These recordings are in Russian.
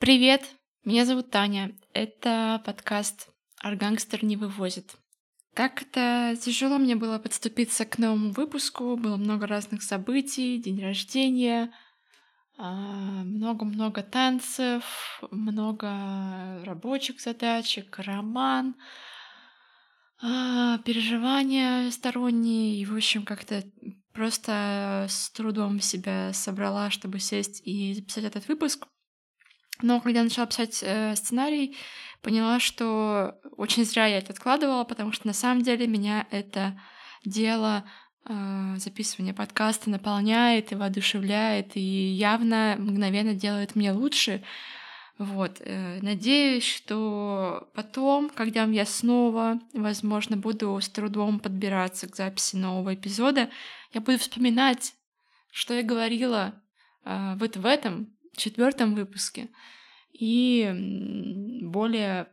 Привет, меня зовут Таня. Это подкаст «Аргангстер не вывозит». Как это тяжело мне было подступиться к новому выпуску. Было много разных событий, день рождения, а, много-много танцев, много рабочих задачек, роман, а, переживания сторонние. И, в общем, как-то просто с трудом себя собрала, чтобы сесть и записать этот выпуск. Но когда начала писать э, сценарий, поняла, что очень зря я это откладывала, потому что на самом деле меня это дело э, записывания подкаста наполняет и воодушевляет, и явно мгновенно делает мне лучше. Вот, э, надеюсь, что потом, когда я снова, возможно, буду с трудом подбираться к записи нового эпизода, я буду вспоминать, что я говорила э, вот в этом четвертом выпуске. И более,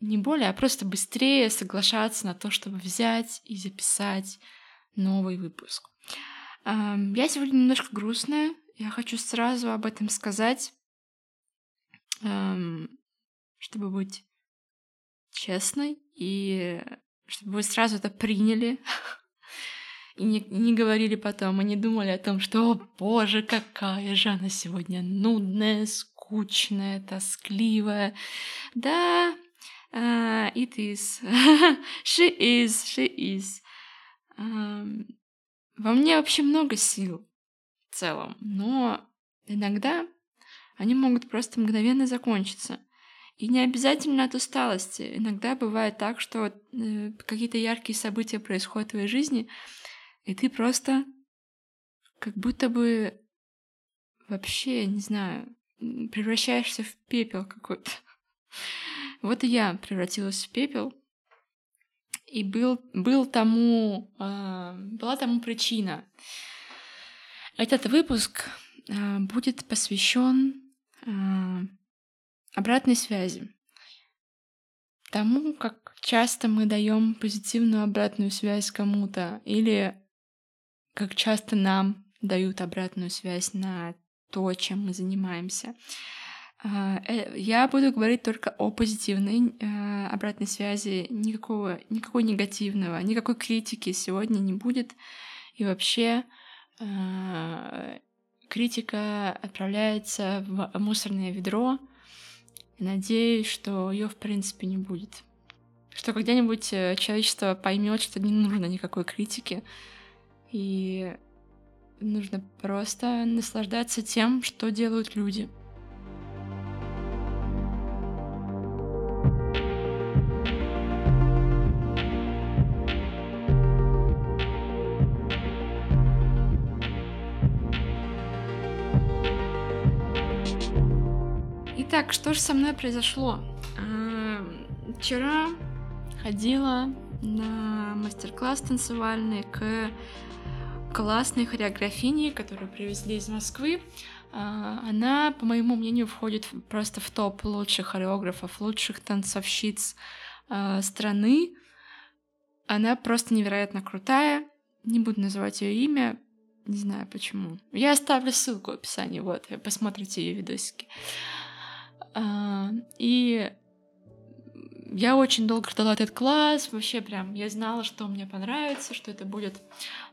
не более, а просто быстрее соглашаться на то, чтобы взять и записать новый выпуск. Я сегодня немножко грустная. Я хочу сразу об этом сказать, чтобы быть честной и чтобы вы сразу это приняли, и не, не говорили потом, и не думали о том, что, о боже, какая же она сегодня нудная, скучная, тоскливая. Да, uh, it is. she is, she is. Uh, во мне вообще много сил в целом, но иногда они могут просто мгновенно закончиться. И не обязательно от усталости. Иногда бывает так, что э, какие-то яркие события происходят в твоей жизни, и ты просто как будто бы вообще, не знаю, превращаешься в пепел какой-то. Вот и я превратилась в пепел. И был, был тому, э, была тому причина. Этот выпуск э, будет посвящен э, обратной связи. Тому, как часто мы даем позитивную обратную связь кому-то, или как часто нам дают обратную связь на то, чем мы занимаемся. А, э, я буду говорить только о позитивной э, обратной связи, никакого, никакой негативного, никакой критики сегодня не будет. И вообще э, критика отправляется в мусорное ведро. Надеюсь, что ее в принципе не будет. Что когда-нибудь человечество поймет, что не нужно никакой критики, и нужно просто наслаждаться тем, что делают люди. Итак, что же со мной произошло? Вчера ходила на мастер-класс танцевальный к классной хореографини, которую привезли из Москвы. А, она, по моему мнению, входит просто в топ лучших хореографов, лучших танцовщиц а, страны. Она просто невероятно крутая. Не буду называть ее имя, не знаю почему. Я оставлю ссылку в описании, вот, посмотрите ее видосики. А, и я очень долго ждала этот класс, вообще прям я знала, что мне понравится, что это будет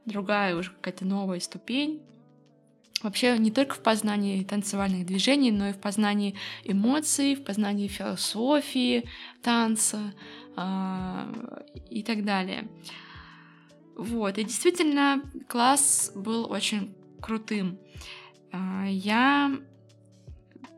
другая уже какая-то новая ступень. Вообще не только в познании танцевальных движений, но и в познании эмоций, в познании философии танца э, и так далее. Вот, и действительно класс был очень крутым. Э, я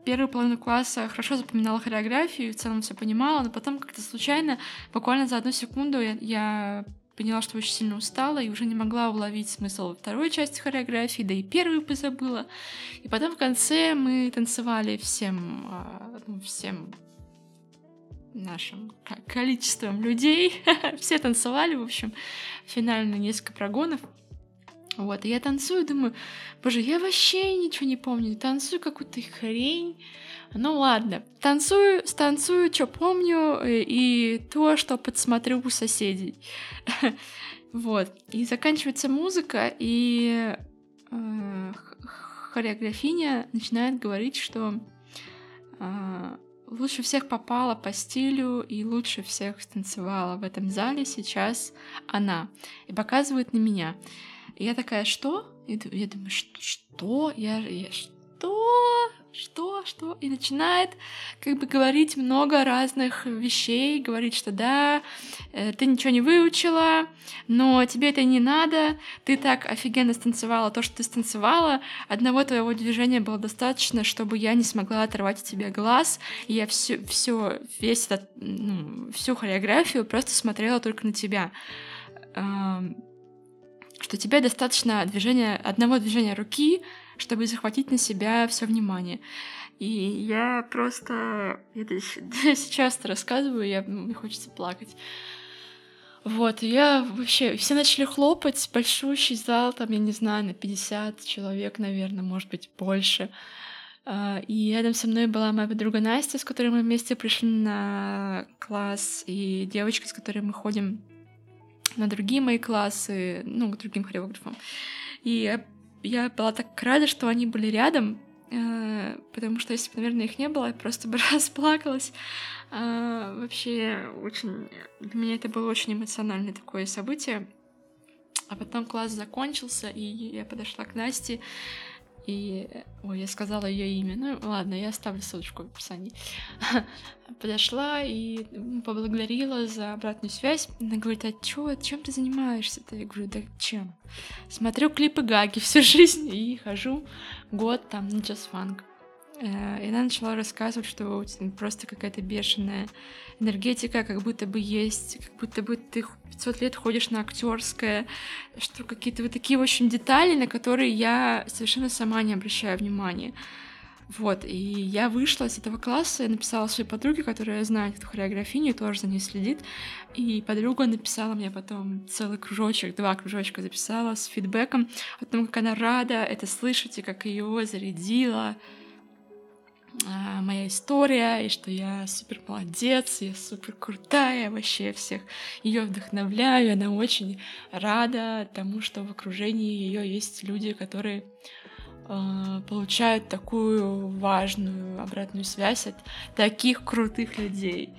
первую половину класса хорошо запоминала хореографию, в целом все понимала, но потом как-то случайно, буквально за одну секунду я, я поняла, что очень сильно устала и уже не могла уловить смысл второй части хореографии, да и первую позабыла. И потом в конце мы танцевали всем, а, ну, всем нашим количеством людей. Все танцевали, в общем, финально несколько прогонов. Вот, и я танцую, думаю, боже, я вообще ничего не помню, танцую какую-то хрень. Ну ладно, танцую, станцую, что помню, и, и то, что подсмотрю у соседей. вот, и заканчивается музыка, и э, хореографиня начинает говорить, что а, лучше всех попала по стилю и лучше всех станцевала в этом зале сейчас она. И показывает на меня. И я такая, что? Я думаю, что? Я, я что? Что, что, и начинает как бы говорить много разных вещей, говорит, что да, э, ты ничего не выучила, но тебе это не надо, ты так офигенно станцевала то, что ты станцевала, одного твоего движения было достаточно, чтобы я не смогла оторвать от тебя глаз, и я все, все, весь этот, ну, всю хореографию просто смотрела только на тебя. Что тебе достаточно движения, одного движения руки, чтобы захватить на себя все внимание. И я просто... Это сейчас рассказываю, я, мне хочется плакать. Вот, и я вообще... Все начали хлопать, большущий зал, там, я не знаю, на 50 человек, наверное, может быть, больше. А, и рядом со мной была моя подруга Настя, с которой мы вместе пришли на класс, и девочка, с которой мы ходим на другие мои классы, ну, к другим хореографам. И я была так рада, что они были рядом, э, потому что если бы, наверное, их не было, я просто бы расплакалась. А, вообще, очень... Для меня это было очень эмоциональное такое событие. А потом класс закончился, и я подошла к Насте, и... Ой, я сказала ее имя. Ну, ладно, я оставлю ссылочку в описании. Подошла и поблагодарила за обратную связь. Она говорит, а чё, чем ты занимаешься-то? Я говорю, да чем? Смотрю клипы Гаги всю жизнь и хожу год там на джаз-фанк. Э, и она начала рассказывать, что просто какая-то бешеная энергетика, как будто бы есть, как будто бы ты 500 лет ходишь на актерское, что какие-то вот такие, в общем, детали, на которые я совершенно сама не обращаю внимания. Вот, и я вышла с этого класса и написала своей подруге, которая знает эту хореографию, тоже за ней следит, и подруга написала мне потом целый кружочек, два кружочка записала с фидбэком о том, как она рада это слышать и как ее зарядила, а, моя история, и что я супер молодец, я супер крутая, вообще всех ее вдохновляю, она очень рада тому, что в окружении ее есть люди, которые э, получают такую важную обратную связь от таких крутых людей.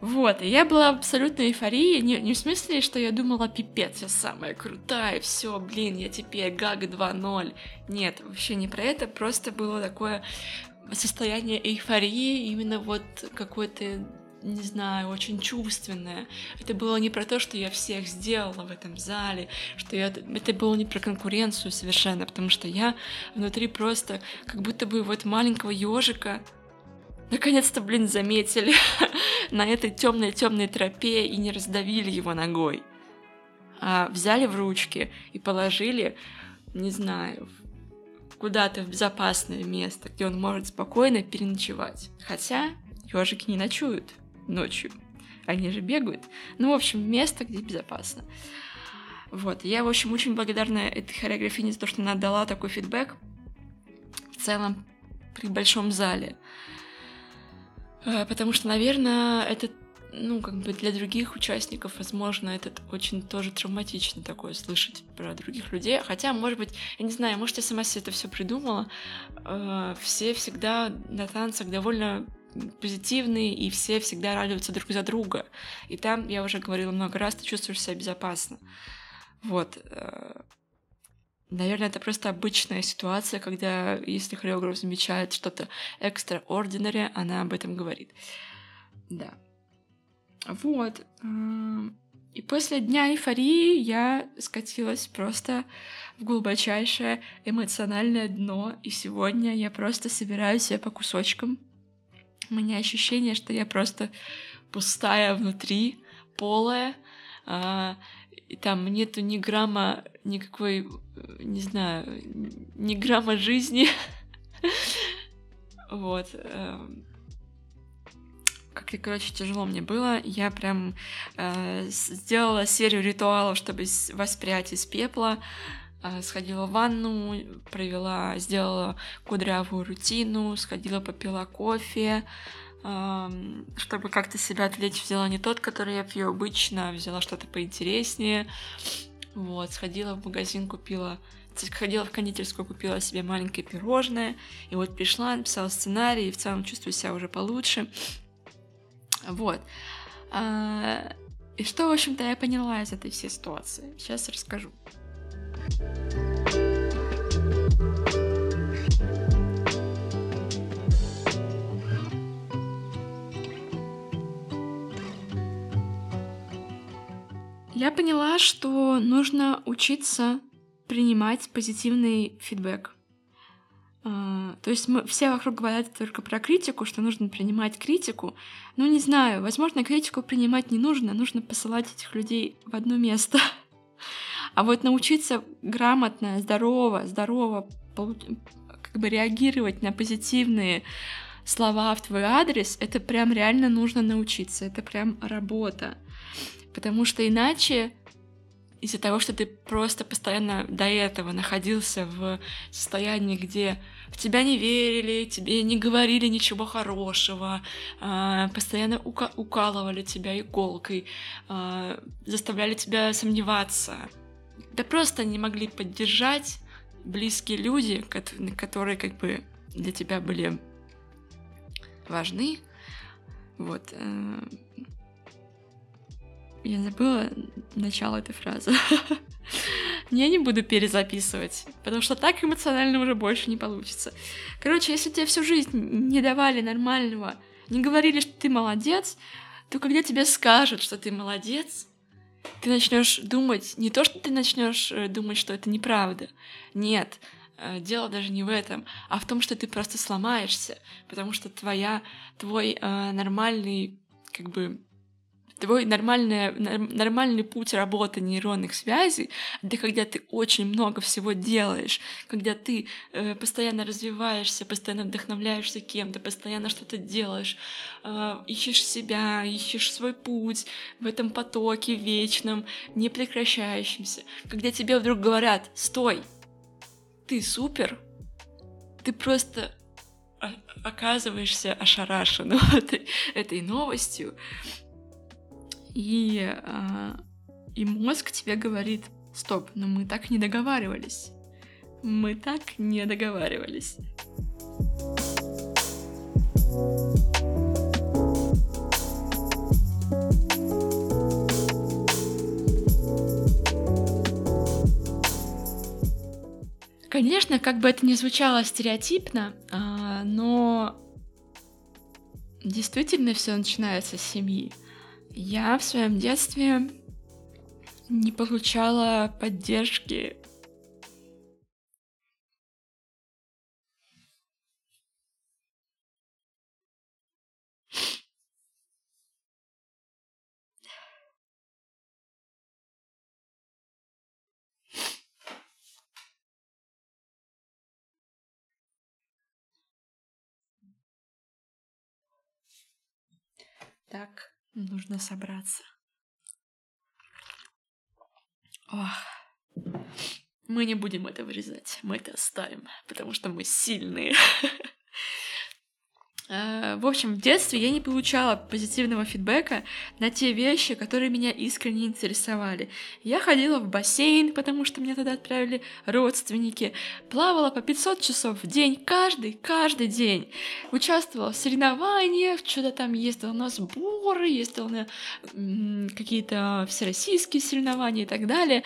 Вот, и я была в абсолютной эйфории, не, не в смысле, что я думала, пипец, я самая крутая, все, блин, я теперь Гага 2.0. Нет, вообще не про это, просто было такое состояние эйфории, именно вот какой-то не знаю, очень чувственное. Это было не про то, что я всех сделала в этом зале, что я... Это было не про конкуренцию совершенно, потому что я внутри просто как будто бы вот маленького ежика наконец-то, блин, заметили на этой темной темной тропе и не раздавили его ногой, а взяли в ручки и положили, не знаю, куда-то в безопасное место, где он может спокойно переночевать. Хотя ежики не ночуют ночью. Они же бегают. Ну, в общем, место, где безопасно. Вот. Я, в общем, очень благодарна этой хореографине за то, что она дала такой фидбэк в целом при большом зале. Э, потому что, наверное, это ну, как бы для других участников, возможно, это очень тоже травматично такое слышать про других людей. Хотя, может быть, я не знаю, может, я сама себе это все придумала. Э, все всегда на танцах довольно позитивные, и все всегда радуются друг за друга. И там, я уже говорила много раз, ты чувствуешь себя безопасно. Вот. Э, наверное, это просто обычная ситуация, когда если хореограф замечает что-то extraordinary, она об этом говорит. Да. Вот. И после дня эйфории я скатилась просто в глубочайшее эмоциональное дно, и сегодня я просто собираю себя по кусочкам. У меня ощущение, что я просто пустая внутри, полая, а, и там нету ни грамма никакой, не знаю, ни грамма жизни. Вот. Как и, короче, тяжело мне было. Я прям э, сделала серию ритуалов, чтобы воспрять из пепла. Э, сходила в ванну, провела, сделала кудрявую рутину, сходила, попила кофе, э, чтобы как-то себя отвлечь, взяла не тот, который я пью обычно, взяла что-то поинтереснее. Вот, сходила в магазин, купила ходила в кондитерскую, купила себе маленькое пирожное, и вот пришла, написала сценарий, и в целом чувствую себя уже получше. Вот. А, и что, в общем-то, я поняла из этой всей ситуации? Сейчас расскажу. Я поняла, что нужно учиться принимать позитивный фидбэк. Uh, то есть мы все вокруг говорят только про критику, что нужно принимать критику. Ну, не знаю, возможно, критику принимать не нужно, нужно посылать этих людей в одно место. А вот научиться грамотно, здорово, здорово как бы реагировать на позитивные слова в твой адрес, это прям реально нужно научиться, это прям работа. Потому что иначе из-за того, что ты просто постоянно до этого находился в состоянии, где в тебя не верили, тебе не говорили ничего хорошего, а, постоянно ука- укалывали тебя иголкой, а, заставляли тебя сомневаться. Да просто не могли поддержать близкие люди, которые как бы для тебя были важны. Вот. Э, я забыла начало этой фразы. Я не буду перезаписывать, потому что так эмоционально уже больше не получится. Короче, если тебе всю жизнь не давали нормального, не говорили, что ты молодец, то когда тебе скажут, что ты молодец, ты начнешь думать не то, что ты начнешь э, думать, что это неправда. Нет, э, дело даже не в этом, а в том, что ты просто сломаешься, потому что твоя, твой э, нормальный, как бы твой нормальный, нормальный путь работы нейронных связей, это когда ты очень много всего делаешь, когда ты э, постоянно развиваешься, постоянно вдохновляешься кем-то, постоянно что-то делаешь, э, ищешь себя, ищешь свой путь в этом потоке вечном, не прекращающемся. Когда тебе вдруг говорят «Стой! Ты супер!» Ты просто оказываешься ошарашен этой, этой новостью, и, э, и мозг тебе говорит, стоп, но мы так не договаривались. Мы так не договаривались. Конечно, как бы это ни звучало стереотипно, а, но действительно все начинается с семьи. Я в своем детстве не получала поддержки. Так. Нужно собраться. Ох. Мы не будем это вырезать, мы это оставим, потому что мы сильные. Э, в общем, в детстве я не получала позитивного фидбэка на те вещи, которые меня искренне интересовали. Я ходила в бассейн, потому что меня туда отправили родственники, плавала по 500 часов в день, каждый, каждый день. Участвовала в соревнованиях, что-то там ездила на сборы, ездила на какие-то всероссийские соревнования и так далее.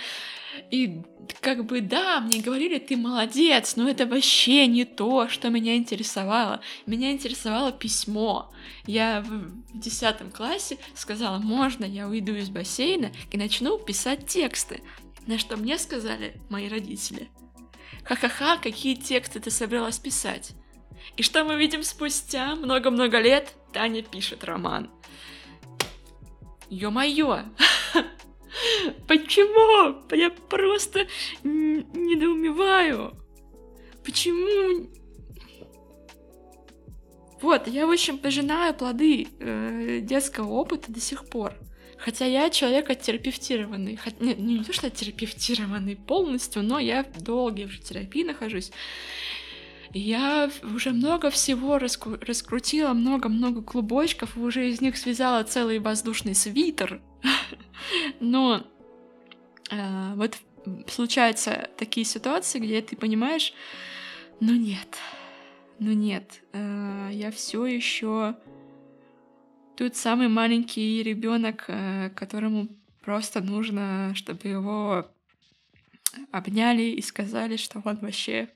И как бы да, мне говорили, ты молодец, но это вообще не то, что меня интересовало. Меня интересовало письмо. Я в десятом классе сказала, можно я уйду из бассейна и начну писать тексты. На что мне сказали мои родители. Ха-ха-ха, какие тексты ты собралась писать? И что мы видим спустя много-много лет? Таня пишет роман. Ё-моё! Почему? Я просто недоумеваю. Почему? Вот, я, в общем, пожинаю плоды э, детского опыта до сих пор. Хотя я человек оттерапевтированный. Хотя, не, не то, что оттерапевтированный полностью, но я в уже терапии нахожусь. Я уже много всего раскру- раскрутила, много-много клубочков, уже из них связала целый воздушный свитер. Но э, вот случаются такие ситуации, где ты понимаешь, ну нет, ну нет, э, я все еще тут самый маленький ребенок, э, которому просто нужно, чтобы его обняли и сказали, что он вообще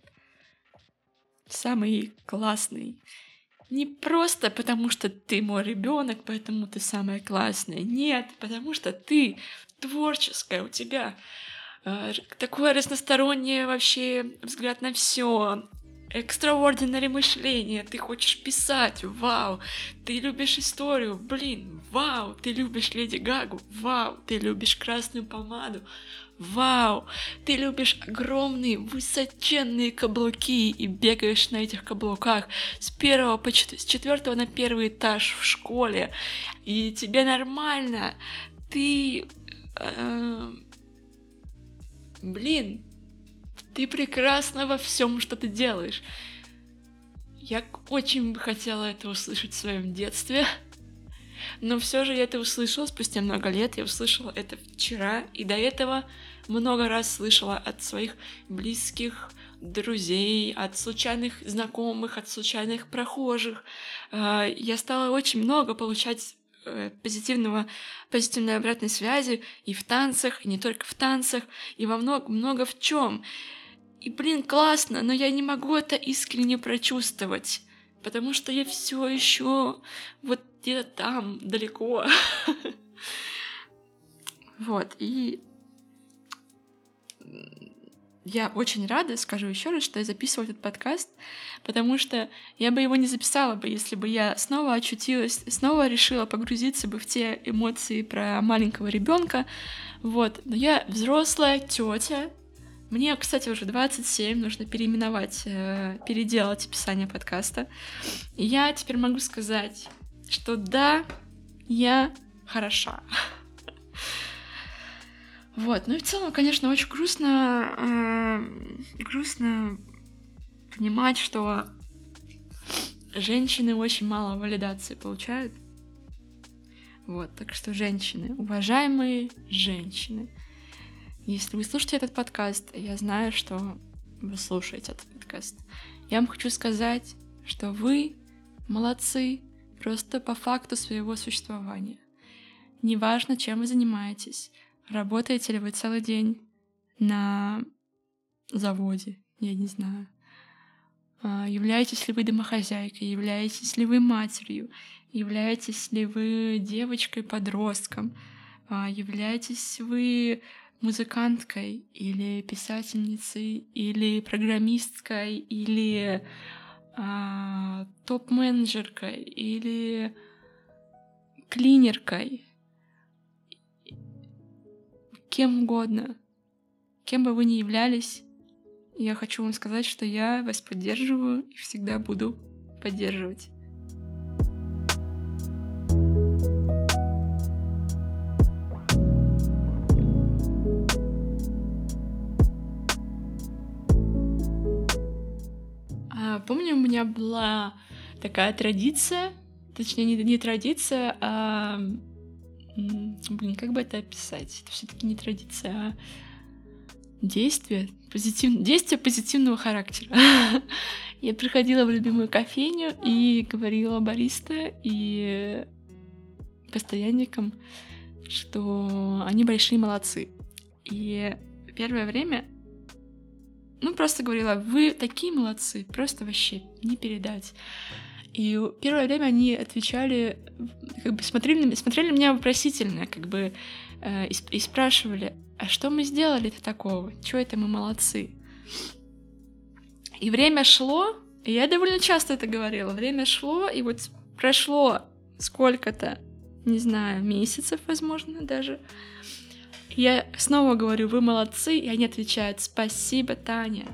самый классный. Не просто потому, что ты мой ребенок, поэтому ты самая классная. Нет, потому что ты творческая, у тебя э, такое разностороннее вообще взгляд на все, экстраординарное мышление, ты хочешь писать, вау, ты любишь историю, блин, вау, ты любишь Леди Гагу, вау, ты любишь красную помаду, Вау! Ты любишь огромные высоченные каблуки и бегаешь на этих каблуках с первого по чет... с четвертого на первый этаж в школе. И тебе нормально. Ты... Э... Блин, ты прекрасна во всем, что ты делаешь. Я очень бы хотела это услышать в своем детстве. Но все же я это услышала спустя много лет. Я услышала это вчера, и до этого много раз слышала от своих близких, друзей, от случайных знакомых, от случайных прохожих. А, я стала очень много получать э, позитивного, позитивной обратной связи и в танцах, и не только в танцах, и во много, много в чем. И, блин, классно, но я не могу это искренне прочувствовать, потому что я все еще вот где-то там, далеко. Вот, и я очень рада, скажу еще раз, что я записываю этот подкаст, потому что я бы его не записала бы, если бы я снова очутилась, снова решила погрузиться бы в те эмоции про маленького ребенка. Вот, но я взрослая тетя. Мне, кстати, уже 27, нужно переименовать, э, переделать описание подкаста. И я теперь могу сказать, что да, я хороша. Вот, ну и в целом, конечно, очень грустно, э, грустно понимать, что женщины очень мало валидации получают. Вот, так что женщины, уважаемые женщины, если вы слушаете этот подкаст, я знаю, что вы слушаете этот подкаст. Я вам хочу сказать, что вы молодцы просто по факту своего существования. Неважно, чем вы занимаетесь, Работаете ли вы целый день на заводе? Я не знаю. А, являетесь ли вы домохозяйкой? Являетесь ли вы матерью? Являетесь ли вы девочкой-подростком? А, являетесь вы музыканткой или писательницей или программисткой или а, топ-менеджеркой или клинеркой кем угодно, кем бы вы ни являлись, я хочу вам сказать, что я вас поддерживаю и всегда буду поддерживать. Помню, у меня была такая традиция, точнее, не, не традиция, а блин, как бы это описать? Это все-таки не традиция, а действие, позитив... действие позитивного характера. Я приходила в любимую кофейню и говорила бариста и постоянникам, что они большие молодцы. И первое время, ну, просто говорила, вы такие молодцы, просто вообще не передать. И первое время они отвечали, как бы смотрели, смотрели меня вопросительно, как бы э, и, и спрашивали, а что мы сделали-то такого? Чего это мы молодцы? И время шло, и я довольно часто это говорила, время шло, и вот прошло сколько-то, не знаю, месяцев, возможно, даже. Я снова говорю, вы молодцы, и они отвечают, спасибо, Таня,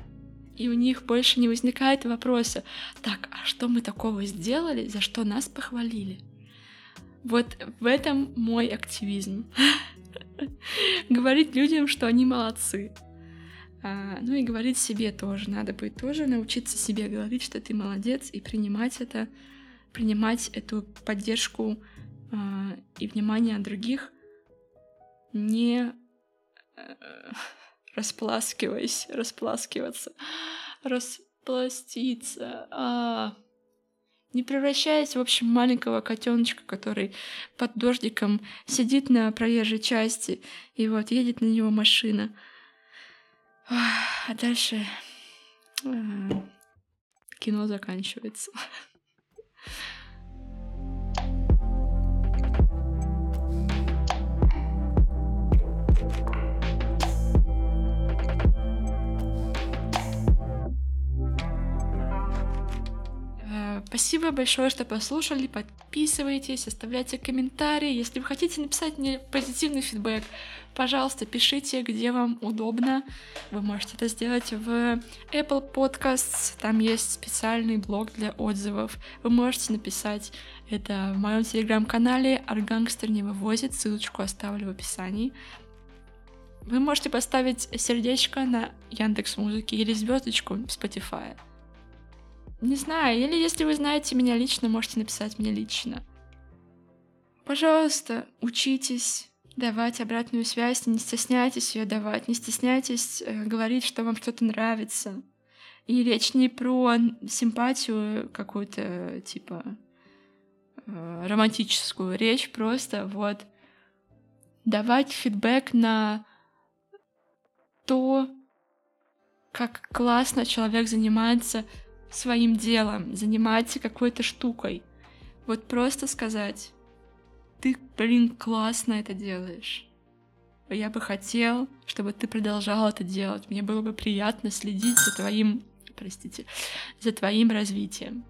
и у них больше не возникает вопроса, так, а что мы такого сделали, за что нас похвалили? Вот в этом мой активизм. Говорить людям, что они молодцы. А, ну и говорить себе тоже. Надо будет тоже научиться себе говорить, что ты молодец, и принимать это, принимать эту поддержку а, и внимание других не э, распласкивайся, распласкиваться, распластиться. А, не превращаясь, в общем, маленького котеночка, который под дождиком сидит на проезжей части, и вот едет на него машина. А дальше а, кино заканчивается. Спасибо большое, что послушали. Подписывайтесь, оставляйте комментарии. Если вы хотите написать мне позитивный фидбэк, пожалуйста, пишите, где вам удобно. Вы можете это сделать в Apple Podcasts. Там есть специальный блок для отзывов. Вы можете написать это в моем телеграм-канале Аргангстер не вывозит. Ссылочку оставлю в описании. Вы можете поставить сердечко на Яндекс Музыке или звездочку в Spotify. Не знаю, или если вы знаете меня лично, можете написать мне лично. Пожалуйста, учитесь давать обратную связь, не стесняйтесь ее давать, не стесняйтесь э, говорить, что вам что-то нравится. И речь не про симпатию какую-то, типа, э, романтическую, речь просто вот давать фидбэк на то, как классно человек занимается своим делом, заниматься какой-то штукой. Вот просто сказать, ты, блин, классно это делаешь. Я бы хотел, чтобы ты продолжал это делать. Мне было бы приятно следить за твоим, простите, за твоим развитием.